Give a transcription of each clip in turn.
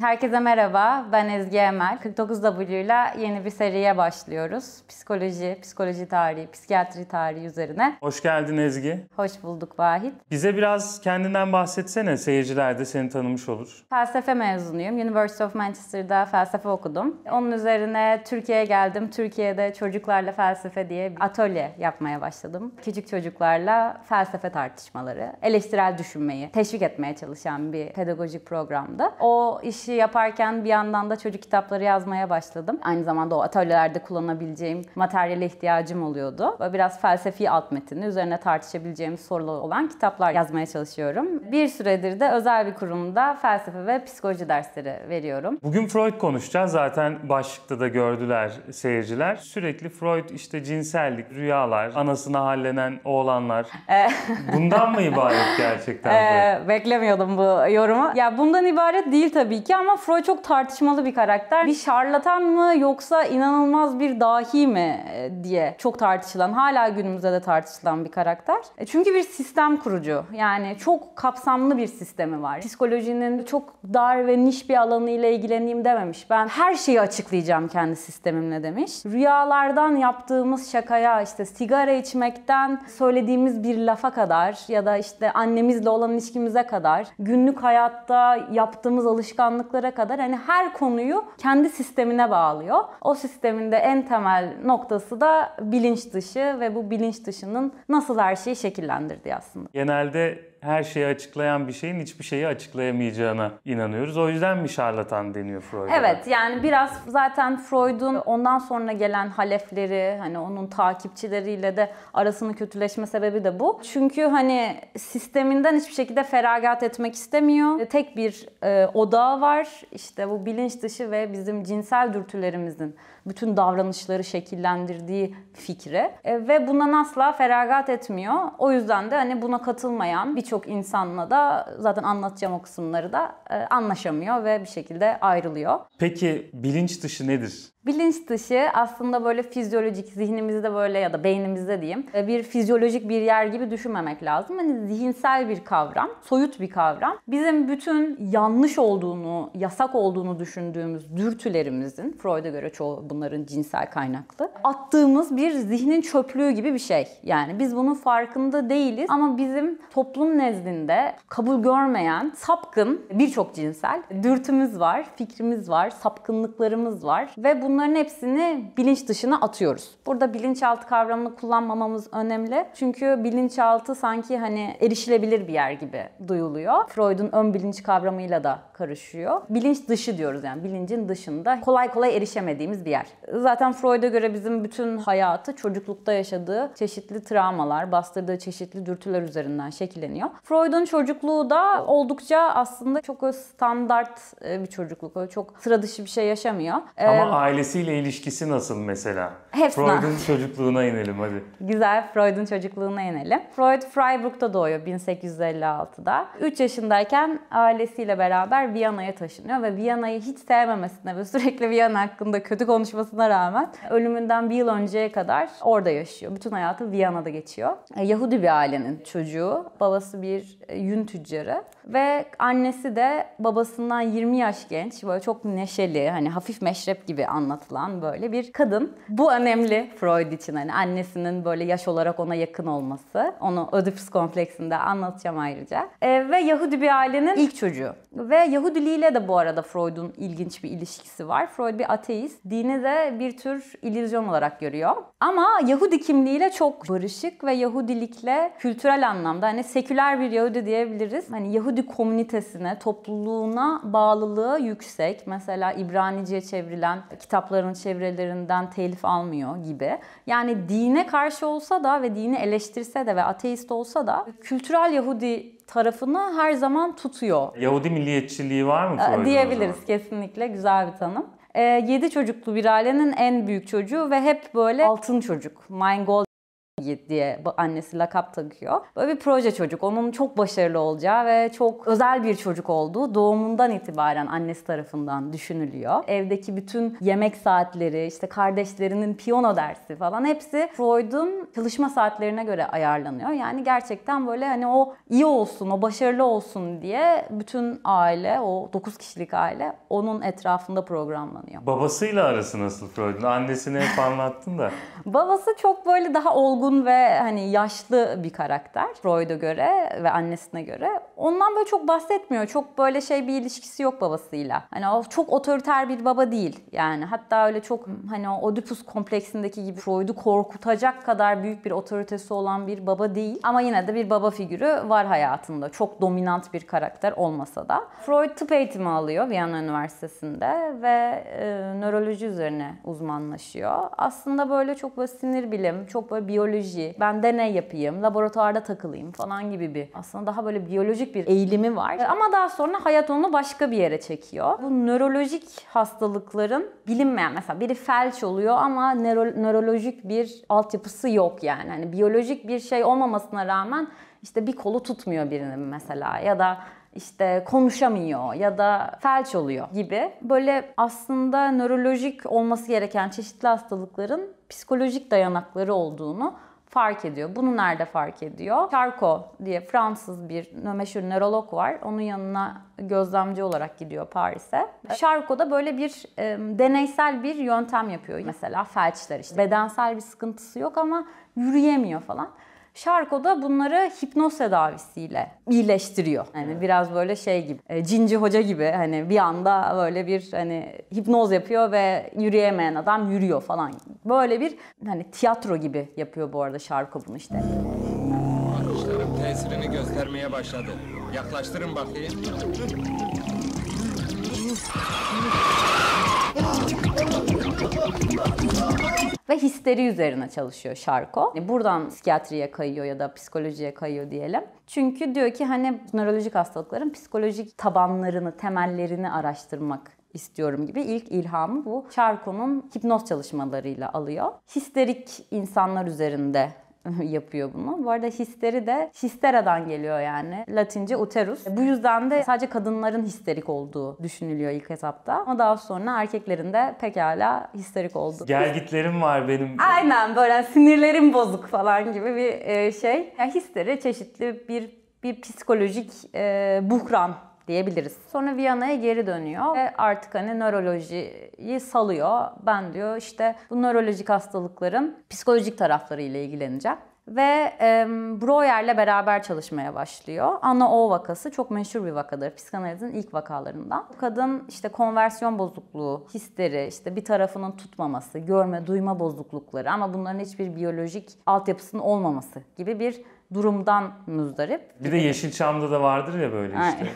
Herkese merhaba, ben Ezgi Emel. 49W ile yeni bir seriye başlıyoruz. Psikoloji, psikoloji tarihi, psikiyatri tarihi üzerine. Hoş geldin Ezgi. Hoş bulduk Vahit. Bize biraz kendinden bahsetsene, seyirciler de seni tanımış olur. Felsefe mezunuyum. University of Manchester'da felsefe okudum. Onun üzerine Türkiye'ye geldim. Türkiye'de çocuklarla felsefe diye bir atölye yapmaya başladım. Küçük çocuklarla felsefe tartışmaları, eleştirel düşünmeyi teşvik etmeye çalışan bir pedagojik programdı. O işi yaparken bir yandan da çocuk kitapları yazmaya başladım. Aynı zamanda o atölyelerde kullanabileceğim materyale ihtiyacım oluyordu. Böyle biraz felsefi alt metinli, üzerine tartışabileceğim sorular olan kitaplar yazmaya çalışıyorum. Bir süredir de özel bir kurumda felsefe ve psikoloji dersleri veriyorum. Bugün Freud konuşacağız. Zaten başlıkta da gördüler seyirciler. Sürekli Freud işte cinsellik, rüyalar, anasına hallenen oğlanlar. Bundan mı ibaret gerçekten? Ee, beklemiyordum bu yorumu. Ya bundan ibaret değil tabii ki ama Freud çok tartışmalı bir karakter. Bir şarlatan mı yoksa inanılmaz bir dahi mi e, diye çok tartışılan, hala günümüzde de tartışılan bir karakter. E, Çünkü bir sistem kurucu. Yani çok kapsamlı bir sistemi var. Psikolojinin çok dar ve niş bir alanıyla ilgileneyim dememiş. Ben her şeyi açıklayacağım kendi sistemimle demiş. Rüyalardan yaptığımız şakaya işte sigara içmekten söylediğimiz bir lafa kadar ya da işte annemizle olan ilişkimize kadar günlük hayatta yaptığımız alışkanlıklara kadar hani her konuyu kendi sistemine bağlıyor. O sisteminde en temel noktası da bilinç dışı ve bu bilinç dışının nasıl her şeyi şekillendirdiği aslında. Genelde her şeyi açıklayan bir şeyin hiçbir şeyi açıklayamayacağına inanıyoruz. O yüzden mi şarlatan deniyor Freud'a? Evet yani biraz zaten Freud'un ondan sonra gelen halefleri hani onun takipçileriyle de arasının kötüleşme sebebi de bu. Çünkü hani sisteminden hiçbir şekilde feragat etmek istemiyor. Tek bir e, odağı var. İşte bu bilinç dışı ve bizim cinsel dürtülerimizin bütün davranışları şekillendirdiği fikri E, ve bundan asla feragat etmiyor. O yüzden de hani buna katılmayan birçok insanla da zaten anlatacağım o kısımları da e, anlaşamıyor ve bir şekilde ayrılıyor. Peki bilinç dışı nedir? Bilinç dışı aslında böyle fizyolojik, zihnimizde böyle ya da beynimizde diyeyim e, bir fizyolojik bir yer gibi düşünmemek lazım. Hani zihinsel bir kavram, soyut bir kavram. Bizim bütün yanlış olduğunu, yasak olduğunu düşündüğümüz dürtülerimizin, Freud'a göre çoğu bunların cinsel kaynaklı, attığımız bir zihnin çöplüğü gibi bir şey. Yani biz bunun farkında değiliz ama bizim toplum nezdinde kabul görmeyen, sapkın birçok cinsel dürtümüz var, fikrimiz var, sapkınlıklarımız var ve bunların hepsini bilinç dışına atıyoruz. Burada bilinçaltı kavramını kullanmamamız önemli. Çünkü bilinçaltı sanki hani erişilebilir bir yer gibi duyuluyor. Freud'un ön bilinç kavramıyla da karışıyor. Bilinç dışı diyoruz yani bilincin dışında kolay kolay erişemediğimiz bir yer. Zaten Freud'a göre bizim bütün hayatı çocuklukta yaşadığı çeşitli travmalar, bastırdığı çeşitli dürtüler üzerinden şekilleniyor. Freud'un çocukluğu da oldukça aslında çok standart e, bir çocukluk. Öyle çok sıra dışı bir şey yaşamıyor. Ama Ee, ailesiyle ilişkisi nasıl mesela? Hepsine. Freud'un çocukluğuna inelim hadi. Güzel Freud'un çocukluğuna inelim. Freud Freiburg'da doğuyor 1856'da. 3 yaşındayken ailesiyle beraber Viyana'ya taşınıyor ve Viyana'yı hiç sevmemesine ve sürekli Viyana hakkında kötü konuşmasına rağmen ölümünden bir yıl önceye kadar orada yaşıyor. Bütün hayatı Viyana'da geçiyor. E, Yahudi bir ailenin çocuğu. Babası bir e, yün tüccarı ve annesi de babasından 20 yaş genç. Böyle çok neşeli, hani hafif meşrep gibi anlatılan böyle bir kadın. Bu önemli Freud için hani annesinin böyle yaş olarak ona yakın olması. Onu Ödipus kompleksinde anlatacağım ayrıca. E, ve Yahudi bir ailenin ilk çocuğu. Ve Yahudiliğiyle de bu arada Freud'un ilginç bir ilişkisi var. Freud bir ateist. Dini de bir tür illüzyon olarak görüyor. Ama Yahudi kimliğiyle çok barışık ve Yahudilikle kültürel anlamda hani seküler bir Yahudi diyebiliriz. Hani Yahudi komünitesine, topluluğuna bağlılığı yüksek. Mesela İbranice'ye çevrilen kitapların çevrelerinden telif almıyor gibi. Yani dine karşı olsa da ve dini eleştirse de ve ateist olsa da kültürel Yahudi tarafını her zaman tutuyor. Yahudi milliyetçiliği var mı Freud'un Ee, Diyebiliriz kesinlikle güzel bir tanım. 7 çocuklu bir ailenin en büyük çocuğu ve hep böyle altın çocuk. Mein Gold diye annesi lakap takıyor. Böyle bir proje çocuk. Onun çok başarılı olacağı ve çok özel bir çocuk olduğu doğumundan itibaren annesi tarafından düşünülüyor. Evdeki bütün yemek saatleri, işte kardeşlerinin piyano dersi falan hepsi Freud'un çalışma saatlerine göre ayarlanıyor. Yani gerçekten böyle hani o iyi olsun, o başarılı olsun diye bütün aile, o 9 kişilik aile onun etrafında programlanıyor. Babasıyla arası nasıl Freud'un? Annesini hep anlattın da. Babası çok böyle daha olgun ve hani yaşlı bir karakter Freud'a göre ve annesine göre. Ondan böyle çok bahsetmiyor. Çok böyle şey bir ilişkisi yok babasıyla. Hani o çok otoriter bir baba değil. Yani hatta öyle çok hani o Oedipus kompleksindeki gibi Freud'u korkutacak kadar büyük bir otoritesi olan bir baba değil. Ama yine de bir baba figürü var hayatında. Çok dominant bir karakter olmasa da. Freud tıp eğitimi alıyor Viyana Üniversitesi'nde ve e, nöroloji üzerine uzmanlaşıyor. Aslında böyle çok böyle sinir bilim, çok böyle biyoloji, ben deney yapayım, laboratuvarda takılayım falan gibi bir aslında daha böyle biyolojik bir eğilimi var. Ama daha sonra hayat onu başka bir yere çekiyor. Bu nörolojik hastalıkların bilinmeyen mesela biri felç oluyor ama nöro, nörolojik bir altyapısı yok yani. Hani biyolojik bir şey olmamasına rağmen işte bir kolu tutmuyor birinin mesela ya da işte konuşamıyor ya da felç oluyor gibi. Böyle aslında nörolojik olması gereken çeşitli hastalıkların psikolojik dayanakları olduğunu fark ediyor. Bunu nerede fark ediyor? Charcot diye Fransız bir meşhur nörolog var. Onun yanına gözlemci olarak gidiyor Paris'e. Charcot'da böyle bir e, deneysel bir yöntem yapıyor. Mesela felçler işte bedensel bir sıkıntısı yok ama yürüyemiyor falan. Şarko da bunları hipnoz tedavisiyle iyileştiriyor. Yani biraz böyle şey gibi, e, cinci hoca gibi hani bir anda böyle bir hani hipnoz yapıyor ve yürüyemeyen adam yürüyor falan. Böyle bir hani tiyatro gibi yapıyor bu arada Şarko bunu işte. Bakışlarım tesirini göstermeye başladı. Yaklaştırın bakayım. Ve histeri üzerine çalışıyor Şarko. Buradan psikiyatriye kayıyor ya da psikolojiye kayıyor diyelim. Çünkü diyor ki hani nörolojik hastalıkların psikolojik tabanlarını, temellerini araştırmak istiyorum gibi ilk ilhamı bu Charcot'un hipnoz çalışmalarıyla alıyor. Histerik insanlar üzerinde yapıyor bunu. Bu arada histeri de histera'dan geliyor yani. Latince uterus. Bu yüzden de sadece kadınların histerik olduğu düşünülüyor ilk etapta. Ama daha sonra erkeklerin de pekala histerik olduğu. Gelgitlerim var benim. Aynen böyle sinirlerim bozuk falan gibi bir e, şey. Yani histeri çeşitli bir bir psikolojik e, buhran diyebiliriz. Sonra Viyana'ya geri dönüyor ve artık hani nörolojiyi salıyor. Ben diyor işte bu nörolojik hastalıkların psikolojik taraflarıyla ilgileneceğim. Ve e, Breuer'le beraber çalışmaya başlıyor. Anna O vakası çok meşhur bir vakadır. Psikanalizin ilk vakalarından. Kadın işte konversiyon bozukluğu, histeri, işte bir tarafının tutmaması, görme, duyma bozuklukları ama bunların hiçbir biyolojik altyapısının olmaması gibi bir durumdan muzdarip. Bir de Yeşilçam'da da vardır ya böyle işte.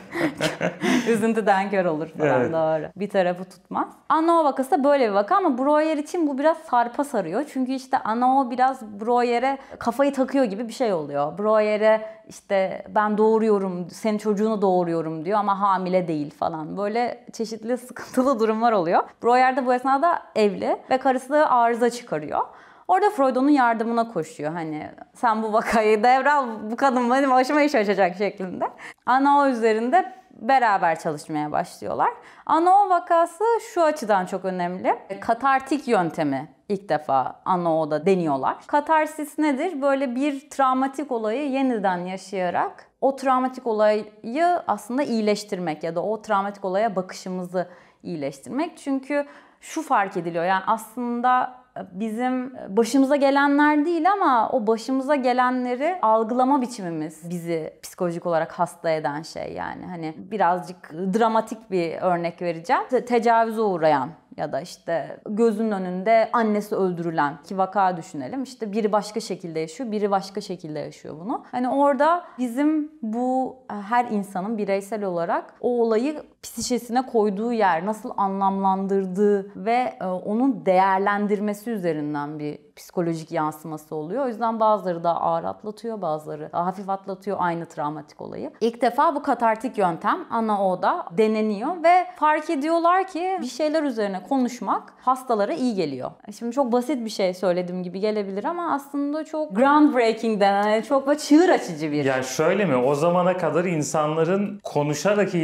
Üzüntüden kör olur falan evet. doğru. Bir tarafı tutmaz. Anao vakası da böyle bir vaka ama Breuer için bu biraz sarpa sarıyor. Çünkü işte Anao biraz Breuer'e kafayı takıyor gibi bir şey oluyor. Breuer'e işte ben doğuruyorum, senin çocuğunu doğuruyorum diyor ama hamile değil falan. Böyle çeşitli sıkıntılı durumlar oluyor. Breuer de bu esnada evli ve karısı arıza çıkarıyor. Orada Freud onun yardımına koşuyor. Hani sen bu vakayı devral, bu kadın benim başıma iş açacak şeklinde. Ana o üzerinde beraber çalışmaya başlıyorlar. Ano vakası şu açıdan çok önemli. Katartik yöntemi ilk defa Ano'da deniyorlar. Katarsis nedir? Böyle bir travmatik olayı yeniden yaşayarak o travmatik olayı aslında iyileştirmek ya da o travmatik olaya bakışımızı iyileştirmek. Çünkü şu fark ediliyor yani aslında bizim başımıza gelenler değil ama o başımıza gelenleri algılama biçimimiz bizi psikolojik olarak hasta eden şey yani. Hani birazcık dramatik bir örnek vereceğim. Tecavüze uğrayan ya da işte gözünün önünde annesi öldürülen ki vaka düşünelim. İşte biri başka şekilde yaşıyor, biri başka şekilde yaşıyor bunu. Hani orada bizim bu her insanın bireysel olarak o olayı psişesine koyduğu yer, nasıl anlamlandırdığı ve e, onun değerlendirmesi üzerinden bir psikolojik yansıması oluyor. O yüzden bazıları da ağır atlatıyor, bazıları daha hafif atlatıyor aynı travmatik olayı. İlk defa bu katartik yöntem ana oda deneniyor ve fark ediyorlar ki bir şeyler üzerine konuşmak hastalara iyi geliyor. Şimdi çok basit bir şey söylediğim gibi gelebilir ama aslında çok groundbreaking denen, çok böyle çığır açıcı bir. Yani şöyle mi? O zamana kadar insanların konuşarak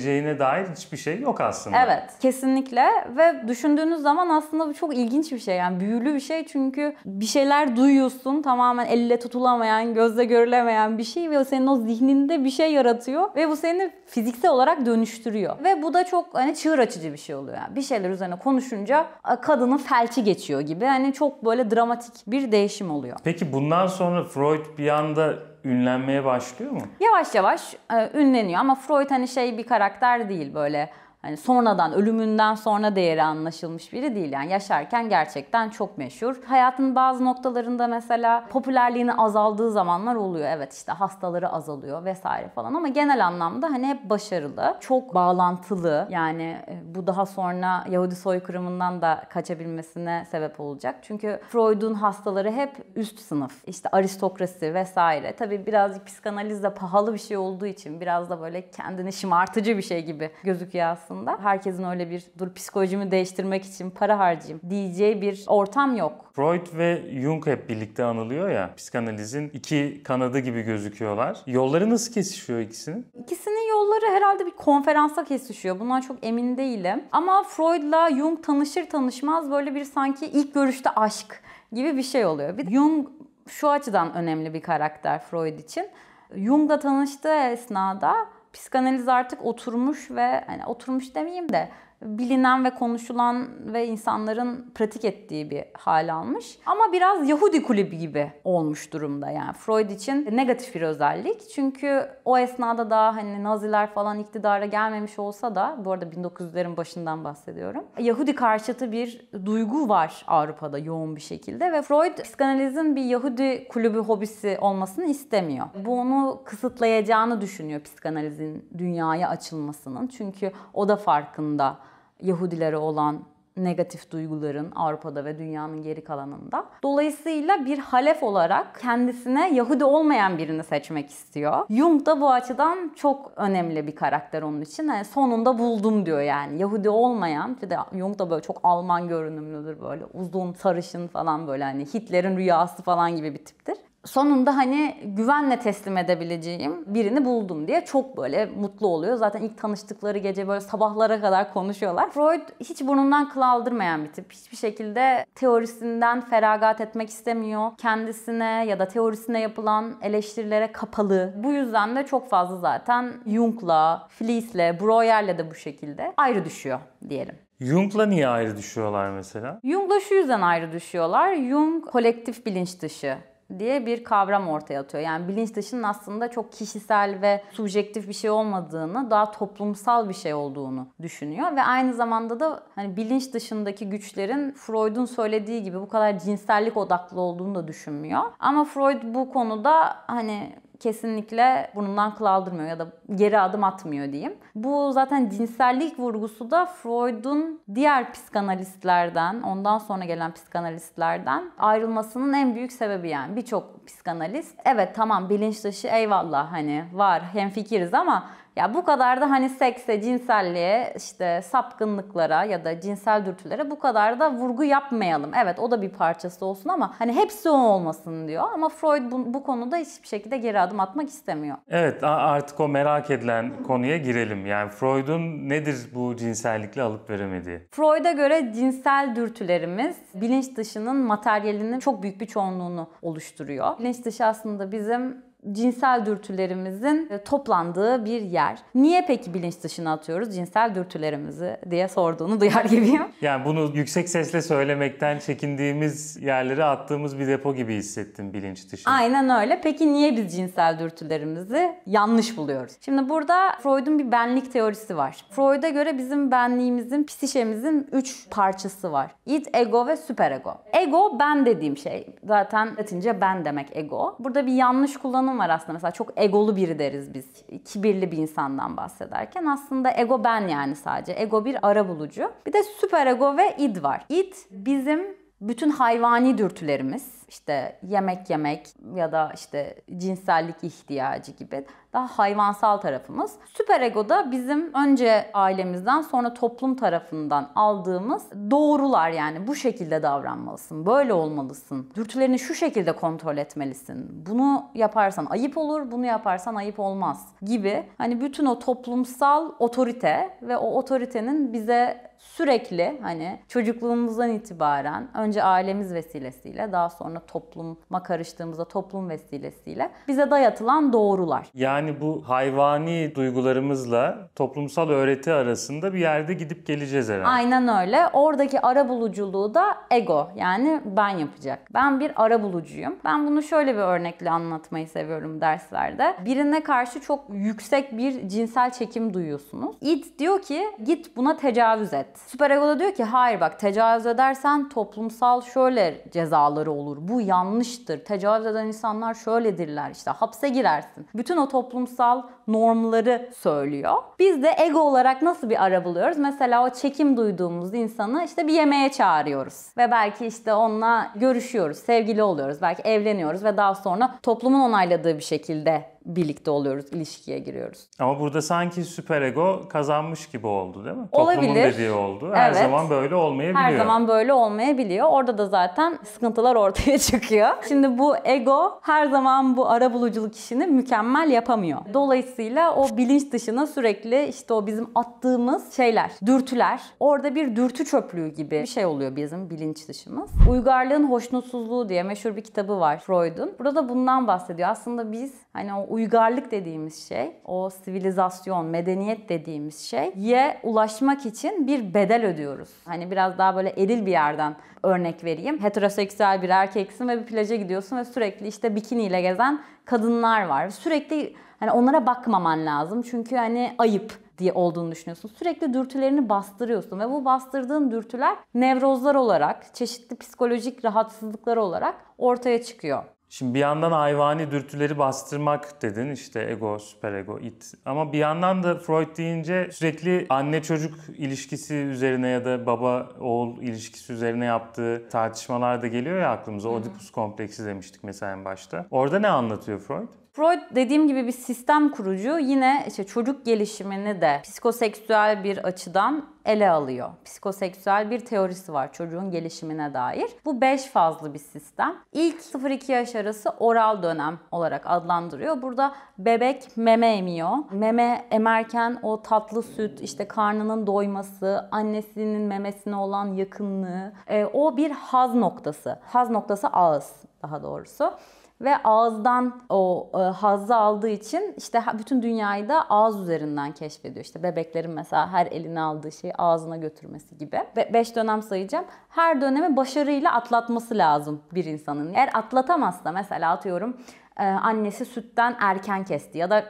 iyileştirilebileceğine dair hiçbir şey yok aslında. Evet, kesinlikle ve düşündüğünüz zaman aslında bu çok ilginç bir şey. Yani büyülü bir şey çünkü bir şeyler duyuyorsun tamamen elle tutulamayan, gözle görülemeyen bir şey ve o senin o zihninde bir şey yaratıyor ve bu seni fiziksel olarak dönüştürüyor. Ve bu da çok hani çığır açıcı bir şey oluyor. Yani bir şeyler üzerine konuşunca kadının felçi geçiyor gibi. Hani çok böyle dramatik bir değişim oluyor. Peki bundan sonra Freud bir anda ünlenmeye başlıyor mu? Yavaş yavaş e, ünleniyor ama Freud hani şey bir karakter değil böyle hani sonradan ölümünden sonra değeri anlaşılmış biri değil yani yaşarken gerçekten çok meşhur. Hayatın bazı noktalarında mesela popülerliğini azaldığı zamanlar oluyor. Evet işte hastaları azalıyor vesaire falan ama genel anlamda hani hep başarılı, çok bağlantılı. Yani e, bu daha sonra Yahudi soykırımından da kaçabilmesine sebep olacak. Çünkü Freud'un hastaları hep üst sınıf. işte aristokrasi vesaire. Tabii birazcık psikanaliz de pahalı bir şey olduğu için biraz da böyle kendini şımartıcı bir şey gibi gözüküyor aslında. Herkesin öyle bir dur psikolojimi değiştirmek için para harcayayım diyeceği bir ortam yok. Freud ve Jung hep birlikte anılıyor ya. Psikanalizin iki kanadı gibi gözüküyorlar. Yolları nasıl kesişiyor ikisinin? İkisinin yolları herhalde bir konferansa kesişiyor. Bundan çok emin değilim. Ama Freud'la Jung tanışır tanışmaz böyle bir sanki ilk görüşte aşk gibi bir şey oluyor. Bir Jung şu açıdan önemli bir karakter Freud için. Jung'la tanıştığı esnada psikanaliz artık oturmuş ve hani oturmuş demeyeyim de bilinen ve konuşulan ve insanların pratik ettiği bir hal almış. Ama biraz Yahudi kulübü gibi olmuş durumda yani Freud için negatif bir özellik. Çünkü o esnada daha hani Naziler falan iktidara gelmemiş olsa da bu arada 1900'lerin başından bahsediyorum. Yahudi karşıtı bir duygu var Avrupa'da yoğun bir şekilde ve Freud psikanalizin bir Yahudi kulübü hobisi olmasını istemiyor. Bu onu kısıtlayacağını düşünüyor psikanalizin dünyaya açılmasının. Çünkü o da farkında Yahudilere olan negatif duyguların Avrupa'da ve dünyanın geri kalanında. Dolayısıyla bir halef olarak kendisine Yahudi olmayan birini seçmek istiyor. Jung da bu açıdan çok önemli bir karakter onun için. Yani sonunda buldum diyor yani. Yahudi olmayan, bir de Jung da böyle çok Alman görünümlüdür böyle uzun sarışın falan böyle hani Hitler'in rüyası falan gibi bir tiptir sonunda hani güvenle teslim edebileceğim birini buldum diye çok böyle mutlu oluyor. Zaten ilk tanıştıkları gece böyle sabahlara kadar konuşuyorlar. Freud hiç burnundan kıl aldırmayan bir tip. Hiçbir şekilde teorisinden feragat etmek istemiyor. Kendisine ya da teorisine yapılan eleştirilere kapalı. Bu yüzden de çok fazla zaten Jung'la, Fliess'le, Breuer'le de bu şekilde ayrı düşüyor diyelim. Jung'la niye ayrı düşüyorlar mesela? Jung'la şu yüzden ayrı düşüyorlar. Jung kolektif bilinç dışı diye bir kavram ortaya atıyor. Yani bilinç dışının aslında çok kişisel ve subjektif bir şey olmadığını, daha toplumsal bir şey olduğunu düşünüyor ve aynı zamanda da hani bilinç dışındaki güçlerin Freud'un söylediği gibi bu kadar cinsellik odaklı olduğunu da düşünmüyor. Ama Freud bu konuda hani kesinlikle burnundan kıl aldırmıyor ya da geri adım atmıyor diyeyim. Bu zaten cinsellik vurgusu da Freud'un diğer psikanalistlerden, ondan sonra gelen psikanalistlerden ayrılmasının en büyük sebebi yani. Birçok psikanalist evet tamam bilinç dışı eyvallah hani var hemfikiriz ama ya bu kadar da hani sekse, cinselliğe, işte sapkınlıklara ya da cinsel dürtülere bu kadar da vurgu yapmayalım. Evet o da bir parçası olsun ama hani hepsi o olmasın diyor. Ama Freud bu, bu konuda hiçbir şekilde geri adım atmak istemiyor. Evet artık o merak edilen konuya girelim. Yani Freud'un nedir bu cinsellikle alıp veremediği? Freud'a göre cinsel dürtülerimiz bilinç dışının materyalinin çok büyük bir çoğunluğunu oluşturuyor. Bilinç dışı aslında bizim cinsel dürtülerimizin e, toplandığı bir yer. Niye peki bilinç dışına atıyoruz cinsel dürtülerimizi diye sorduğunu duyar gibiyim. Yani bunu yüksek sesle söylemekten çekindiğimiz yerlere attığımız bir depo gibi hissettim bilinç dışı. Aynen öyle. Peki niye biz cinsel dürtülerimizi yanlış buluyoruz? Şimdi burada Freud'un bir benlik teorisi var. Freud'a göre bizim benliğimizin, psişemizin üç parçası var. Id, ego ve süperego. Ego ben dediğim şey. Zaten latince ben demek ego. Burada bir yanlış kullanım kullanım var aslında. Mesela çok egolu biri deriz biz. Kibirli bir insandan bahsederken. Aslında ego ben yani sadece. Ego bir ara bulucu. Bir de süper ego ve id var. İd bizim bütün hayvani dürtülerimiz işte yemek yemek ya da işte cinsellik ihtiyacı gibi daha hayvansal tarafımız. Süper ego da bizim önce ailemizden sonra toplum tarafından aldığımız doğrular yani bu şekilde davranmalısın, böyle olmalısın. Dürtülerini şu şekilde kontrol etmelisin. Bunu yaparsan ayıp olur, bunu yaparsan ayıp olmaz gibi. Hani bütün o toplumsal otorite ve o otoritenin bize sürekli hani çocukluğumuzdan itibaren önce ailemiz vesilesiyle daha sonra topluma karıştığımızda toplum vesilesiyle bize dayatılan doğrular. Yani bu hayvani duygularımızla toplumsal öğreti arasında bir yerde gidip geleceğiz herhalde. Aynen öyle. Oradaki ara buluculuğu da ego yani ben yapacak. Ben bir ara bulucuyum. Ben bunu şöyle bir örnekle anlatmayı seviyorum derslerde. Birine karşı çok yüksek bir cinsel çekim duyuyorsunuz. It diyor ki git buna tecavüz et. Süper ego da diyor ki hayır bak tecavüz edersen toplumsal şöyle cezaları olur. Bu yanlıştır. Tecavüz eden insanlar şöyledirler işte hapse girersin. Bütün o toplumsal normları söylüyor. Biz de ego olarak nasıl bir ara buluyoruz? Mesela o çekim duyduğumuz insanı işte bir yemeğe çağırıyoruz. Ve belki işte onunla görüşüyoruz, sevgili oluyoruz, belki evleniyoruz ve daha sonra toplumun onayladığı bir şekilde birlikte oluyoruz, ilişkiye giriyoruz. Ama burada sanki süper ego kazanmış gibi oldu değil mi? Olabilir. Toplumun dediği oldu. Her Evet. zaman böyle olmayabiliyor. Her zaman böyle olmayabiliyor. Orada da zaten sıkıntılar ortaya çıkıyor. Şimdi bu ego her zaman bu ara buluculuk işini mükemmel yapamıyor. Dolayısıyla o bilinç dışına sürekli işte o bizim attığımız şeyler, dürtüler. Orada bir dürtü çöplüğü gibi bir şey oluyor bizim bilinç dışımız. Uygarlığın hoşnutsuzluğu diye meşhur bir kitabı var Freud'un. Burada da bundan bahsediyor. Aslında biz hani o uygarlık dediğimiz şey, o sivilizasyon, medeniyet dediğimiz şeye ulaşmak için bir bedel ödüyoruz. Hani biraz daha böyle eril bir yerden örnek vereyim. Heteroseksüel bir erkeksin ve bir plaja gidiyorsun ve sürekli işte bikiniyle gezen kadınlar var. Sürekli hani onlara bakmaman lazım çünkü hani ayıp diye olduğunu düşünüyorsun. Sürekli dürtülerini bastırıyorsun ve bu bastırdığın dürtüler nevrozlar olarak, çeşitli psikolojik rahatsızlıklar olarak ortaya çıkıyor. Şimdi bir yandan hayvani dürtüleri bastırmak dedin işte ego, süperego, it. Ama bir yandan da Freud deyince sürekli anne çocuk ilişkisi üzerine ya da baba oğul ilişkisi üzerine yaptığı tartışmalar da geliyor ya aklımıza. Oedipus kompleksi demiştik mesela en başta. Orada ne anlatıyor Freud? Freud dediğim gibi bir sistem kurucu yine işte çocuk gelişimini de psikoseksüel bir açıdan ele alıyor. Psikoseksüel bir teorisi var çocuğun gelişimine dair. Bu 5 fazlı bir sistem. İlk 0-2 yaş arası oral dönem olarak adlandırıyor. Burada bebek meme emiyor. Meme emerken o tatlı süt, işte karnının doyması, annesinin memesine olan yakınlığı, e, o bir haz noktası. Haz noktası ağız daha doğrusu ve ağızdan o e, hazzı aldığı için işte bütün dünyayı da ağız üzerinden keşfediyor. İşte bebeklerin mesela her eline aldığı şeyi ağzına götürmesi gibi. Ve 5 dönem sayacağım. Her dönemi başarıyla atlatması lazım bir insanın. Eğer atlatamazsa mesela atıyorum e, annesi sütten erken kesti ya da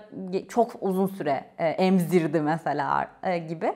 çok uzun süre e, emzirdi mesela e, gibi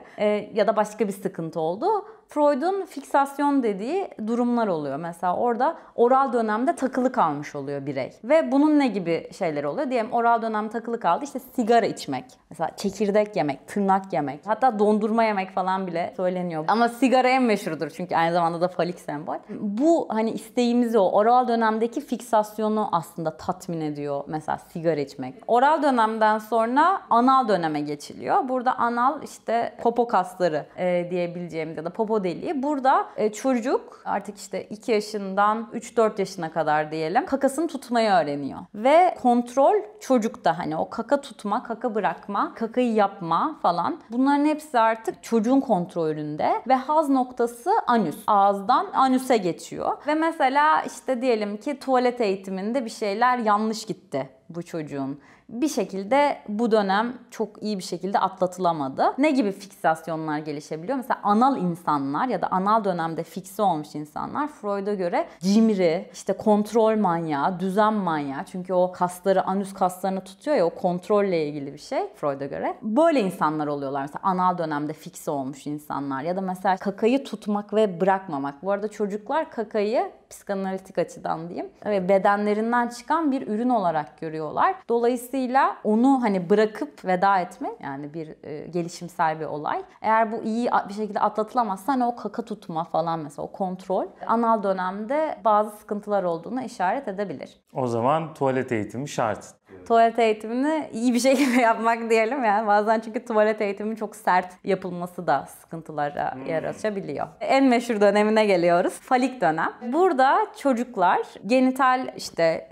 ya da başka bir sıkıntı oldu. Freud'un fiksasyon dediği durumlar oluyor. Mesela orada oral dönemde takılı kalmış oluyor birey. Ve bunun ne gibi şeyler oluyor? Diyelim oral dönem takılı kaldı. İşte sigara içmek, mesela çekirdek yemek, tırnak yemek, hatta dondurma yemek falan bile söyleniyor. Ama sigara en meşhurdur çünkü aynı zamanda da falik sembol. Bu hani isteğimizi o oral dönemdeki fiksasyonu aslında tatmin ediyor. Mesela sigara içmek. Oral dönemden sonra anal döneme geçiliyor. Burada anal işte popo kasları e, diyebileceğimiz ya da popo deliği. Burada e, çocuk artık işte 2 yaşından 3-4 yaşına kadar diyelim kakasını tutmayı öğreniyor. Ve kontrol çocukta hani o kaka tutma, kaka bırakma, kakayı yapma falan. Bunların hepsi artık çocuğun kontrolünde ve haz noktası anüs. Ağızdan anüse geçiyor. Ve mesela işte diyelim ki tuvalet eğitiminde bir şeyler yanlış gitti bu çocuğun bir şekilde bu dönem çok iyi bir şekilde atlatılamadı. Ne gibi fiksasyonlar gelişebiliyor? Mesela anal insanlar ya da anal dönemde fikse olmuş insanlar Freud'a göre cimri, işte kontrol manyağı, düzen manyağı. Çünkü o kasları, anüs kaslarını tutuyor ya o kontrolle ilgili bir şey Freud'a göre. Böyle insanlar oluyorlar. Mesela anal dönemde fikse olmuş insanlar ya da mesela kakayı tutmak ve bırakmamak. Bu arada çocuklar kakayı psikanalitik açıdan diyeyim ve bedenlerinden çıkan bir ürün olarak görüyorlar. Dolayısıyla onu hani bırakıp veda etme yani bir e, gelişimsel bir olay. Eğer bu iyi bir şekilde atlatılamazsa hani o kaka tutma falan mesela o kontrol anal dönemde bazı sıkıntılar olduğuna işaret edebilir. O zaman tuvalet eğitimi şart. Tuvalet eğitimini iyi bir şekilde yapmak diyelim yani. Bazen çünkü tuvalet eğitimi çok sert yapılması da sıkıntılara hmm. yaratabiliyor. En meşhur dönemine geliyoruz. Falik dönem. Burada çocuklar genital işte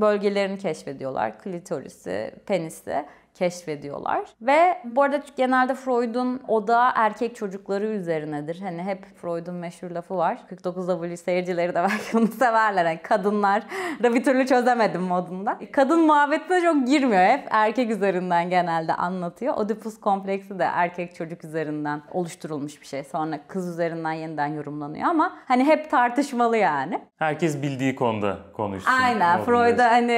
bölgelerini keşfediyorlar. Klitorisi, penisi keşfediyorlar. Ve bu arada genelde Freud'un oda erkek çocukları üzerinedir. Hani hep Freud'un meşhur lafı var. 49W seyircileri de belki bunu severler. Hani kadınlar da bir türlü çözemedim modunda. Kadın muhabbetine çok girmiyor. Hep erkek üzerinden genelde anlatıyor. Oedipus kompleksi de erkek çocuk üzerinden oluşturulmuş bir şey. Sonra kız üzerinden yeniden yorumlanıyor ama hani hep tartışmalı yani. Herkes bildiği konuda konuşsun. Aynen. Freud hani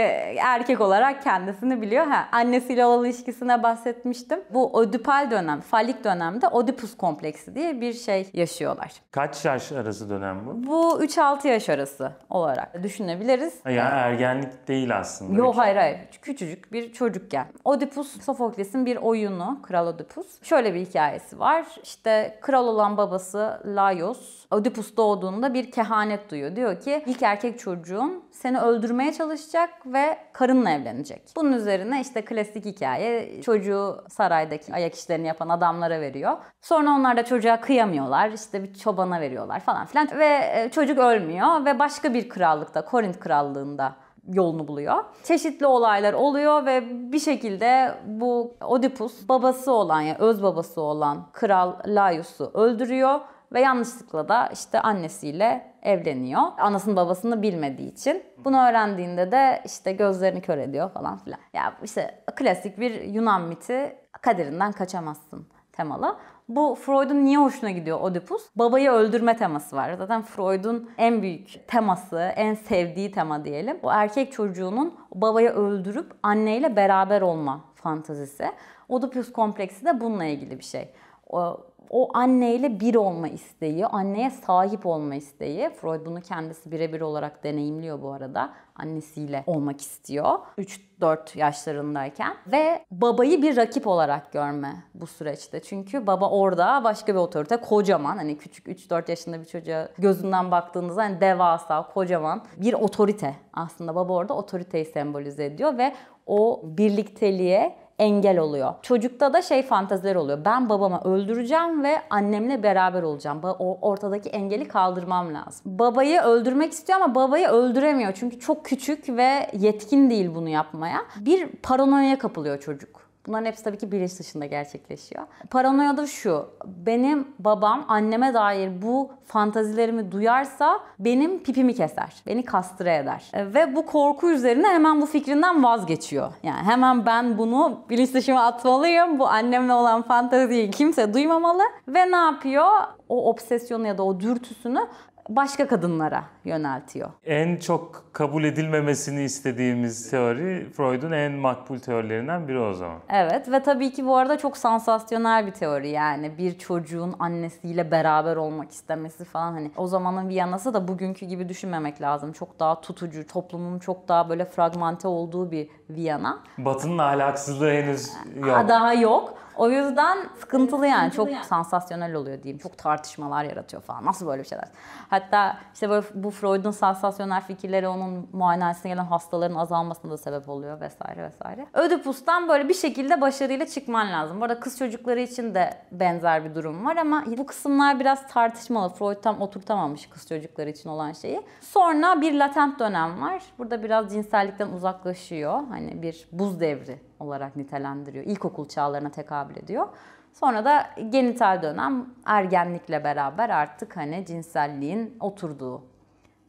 erkek olarak kendisini biliyor. Ha, annesiyle olan ilişkisine bahsetmiştim. Bu ödipal dönem, falik dönemde Oedipus kompleksi diye bir şey yaşıyorlar. Kaç yaş arası dönem bu? Bu 3-6 yaş arası olarak düşünebiliriz. Ya yani ergenlik değil aslında. Yok hayır hayır. Küçücük bir çocukken. Oedipus Sofokles'in bir oyunu Kral Oedipus. Şöyle bir hikayesi var. İşte kral olan babası Laios Oedipus doğduğunda bir kehanet duyuyor. Diyor ki ilk erkek çocuğun seni öldürmeye çalışacak ve karınla evlenecek. Bunun üzerine işte klasik hikaye çocuğu saraydaki ayak işlerini yapan adamlara veriyor. Sonra onlar da çocuğa kıyamıyorlar. İşte bir çobana veriyorlar falan filan. Ve e, çocuk ölmüyor ve başka bir krallıkta, Korint krallığında yolunu buluyor. Çeşitli olaylar oluyor ve bir şekilde bu Oedipus babası olan ya yani öz babası olan kral Laius'u öldürüyor ve yanlışlıkla da işte annesiyle evleniyor. Anasını babasını bilmediği için. Bunu öğrendiğinde de işte gözlerini kör ediyor falan filan. Ya işte klasik bir Yunan miti kaderinden kaçamazsın temalı. Bu Freud'un niye hoşuna gidiyor Oedipus? Babayı öldürme teması var. Zaten Freud'un en büyük teması, en sevdiği tema diyelim. O erkek çocuğunun babayı öldürüp anneyle beraber olma fantazisi. Oedipus kompleksi de bununla ilgili bir şey. O o anneyle bir olma isteği, anneye sahip olma isteği. Freud bunu kendisi birebir olarak deneyimliyor bu arada. Annesiyle olmak istiyor. 3-4 yaşlarındayken. Ve babayı bir rakip olarak görme bu süreçte. Çünkü baba orada başka bir otorite. Kocaman hani küçük 3-4 yaşında bir çocuğa gözünden baktığınızda hani devasa, kocaman bir otorite. Aslında baba orada otoriteyi sembolize ediyor ve o birlikteliğe engel oluyor. Çocukta da şey fantaziler oluyor. Ben babamı öldüreceğim ve annemle beraber olacağım. O ortadaki engeli kaldırmam lazım. Babayı öldürmek istiyor ama babayı öldüremiyor. Çünkü çok küçük ve yetkin değil bunu yapmaya. Bir paranoya kapılıyor çocuk. Bunların hepsi tabii ki bilinç dışında gerçekleşiyor. Paranoya da şu. Benim babam anneme dair bu fantazilerimi duyarsa benim pipimi keser. Beni kastıra eder. E, ve bu korku üzerine hemen bu fikrinden vazgeçiyor. Yani hemen ben bunu bilinç dışıma atmalıyım. Bu annemle olan fantaziyi kimse duymamalı. Ve ne yapıyor? O obsesyonu ya da o dürtüsünü başka kadınlara yöneltiyor. En çok kabul edilmemesini istediğimiz teori Freud'un en makbul teorilerinden biri o zaman. Evet ve tabii ki bu arada çok sansasyonel bir teori yani bir çocuğun annesiyle beraber olmak istemesi falan hani o zamanın Viyana'sı da bugünkü gibi düşünmemek lazım. Çok daha tutucu, toplumun çok daha böyle fragmente olduğu bir Viyana. Batı'nın ahlaksızlığı henüz yok. Daha yok. O yüzden sıkıntılı yani. Çok sansasyonel oluyor diyeyim. Çok tartışmalar yaratıyor falan. Nasıl böyle bir şeyler? Hatta işte böyle bu Freud'un sansasyonel fikirleri onun muayenehanesine gelen hastaların azalmasına da sebep oluyor vesaire vesaire. Ödipus'tan böyle bir şekilde başarıyla çıkman lazım. Bu arada kız çocukları için de benzer bir durum var ama bu kısımlar biraz tartışmalı. Freud tam oturtamamış kız çocukları için olan şeyi. Sonra bir latent dönem var. Burada biraz cinsellikten uzaklaşıyor. Hani bir buz devri olarak nitelendiriyor. İlkokul çağlarına tekabül ediyor. Sonra da genital dönem ergenlikle beraber artık hani cinselliğin oturduğu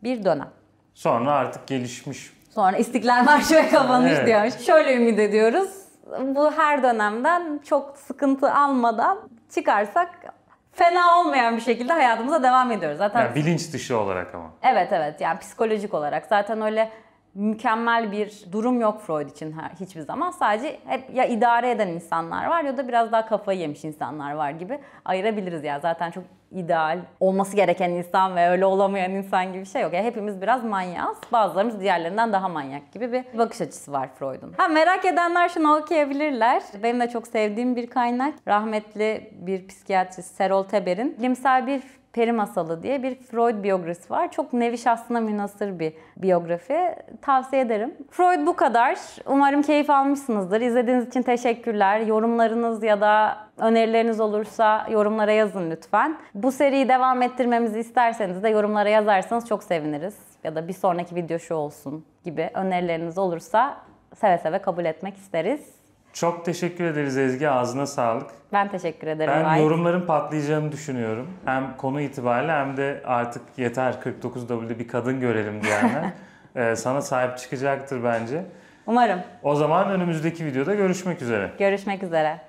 bir dönem. Sonra artık gelişmiş. Sonra İstiklal Marşı ve kapanış evet. diyor. Şöyle ümit ediyoruz. Bu her dönemden çok sıkıntı almadan çıkarsak fena olmayan bir şekilde hayatımıza devam ediyoruz. Zaten yani bilinç dışı olarak ama. Evet evet yani psikolojik olarak zaten öyle mükemmel bir durum yok Freud için hiçbir zaman. Sadece hep ya idare eden insanlar var ya da biraz daha kafayı yemiş insanlar var gibi ayırabiliriz ya. Zaten çok ideal olması gereken insan ve öyle olamayan insan gibi bir şey yok. Yani hepimiz biraz manyağız. Bazılarımız diğerlerinden daha manyak gibi bir bakış açısı var Freud'un. Ha merak edenler şunu okuyabilirler. Benim de çok sevdiğim bir kaynak. Rahmetli bir psikiyatrist Serol Teber'in bilimsel bir Peri Masalı diye bir Freud biyografisi var. Çok nevi şahsına münasır bir biyografi. Tavsiye ederim. Freud bu kadar. Umarım keyif almışsınızdır. İzlediğiniz için teşekkürler. Yorumlarınız ya da önerileriniz olursa yorumlara yazın lütfen. Bu seriyi devam ettirmemizi isterseniz de yorumlara yazarsanız çok seviniriz. Ya da bir sonraki video şu olsun gibi önerileriniz olursa seve seve kabul etmek isteriz. Çok teşekkür ederiz Ezgi. Ağzına sağlık. Ben teşekkür ederim. Ben yorumların patlayacağını düşünüyorum. Hem konu itibariyle hem de artık yeter 49W'de bir kadın görelim diyenler. Ee, sana sahip çıkacaktır bence. Umarım. O zaman önümüzdeki videoda görüşmek üzere. Görüşmek üzere.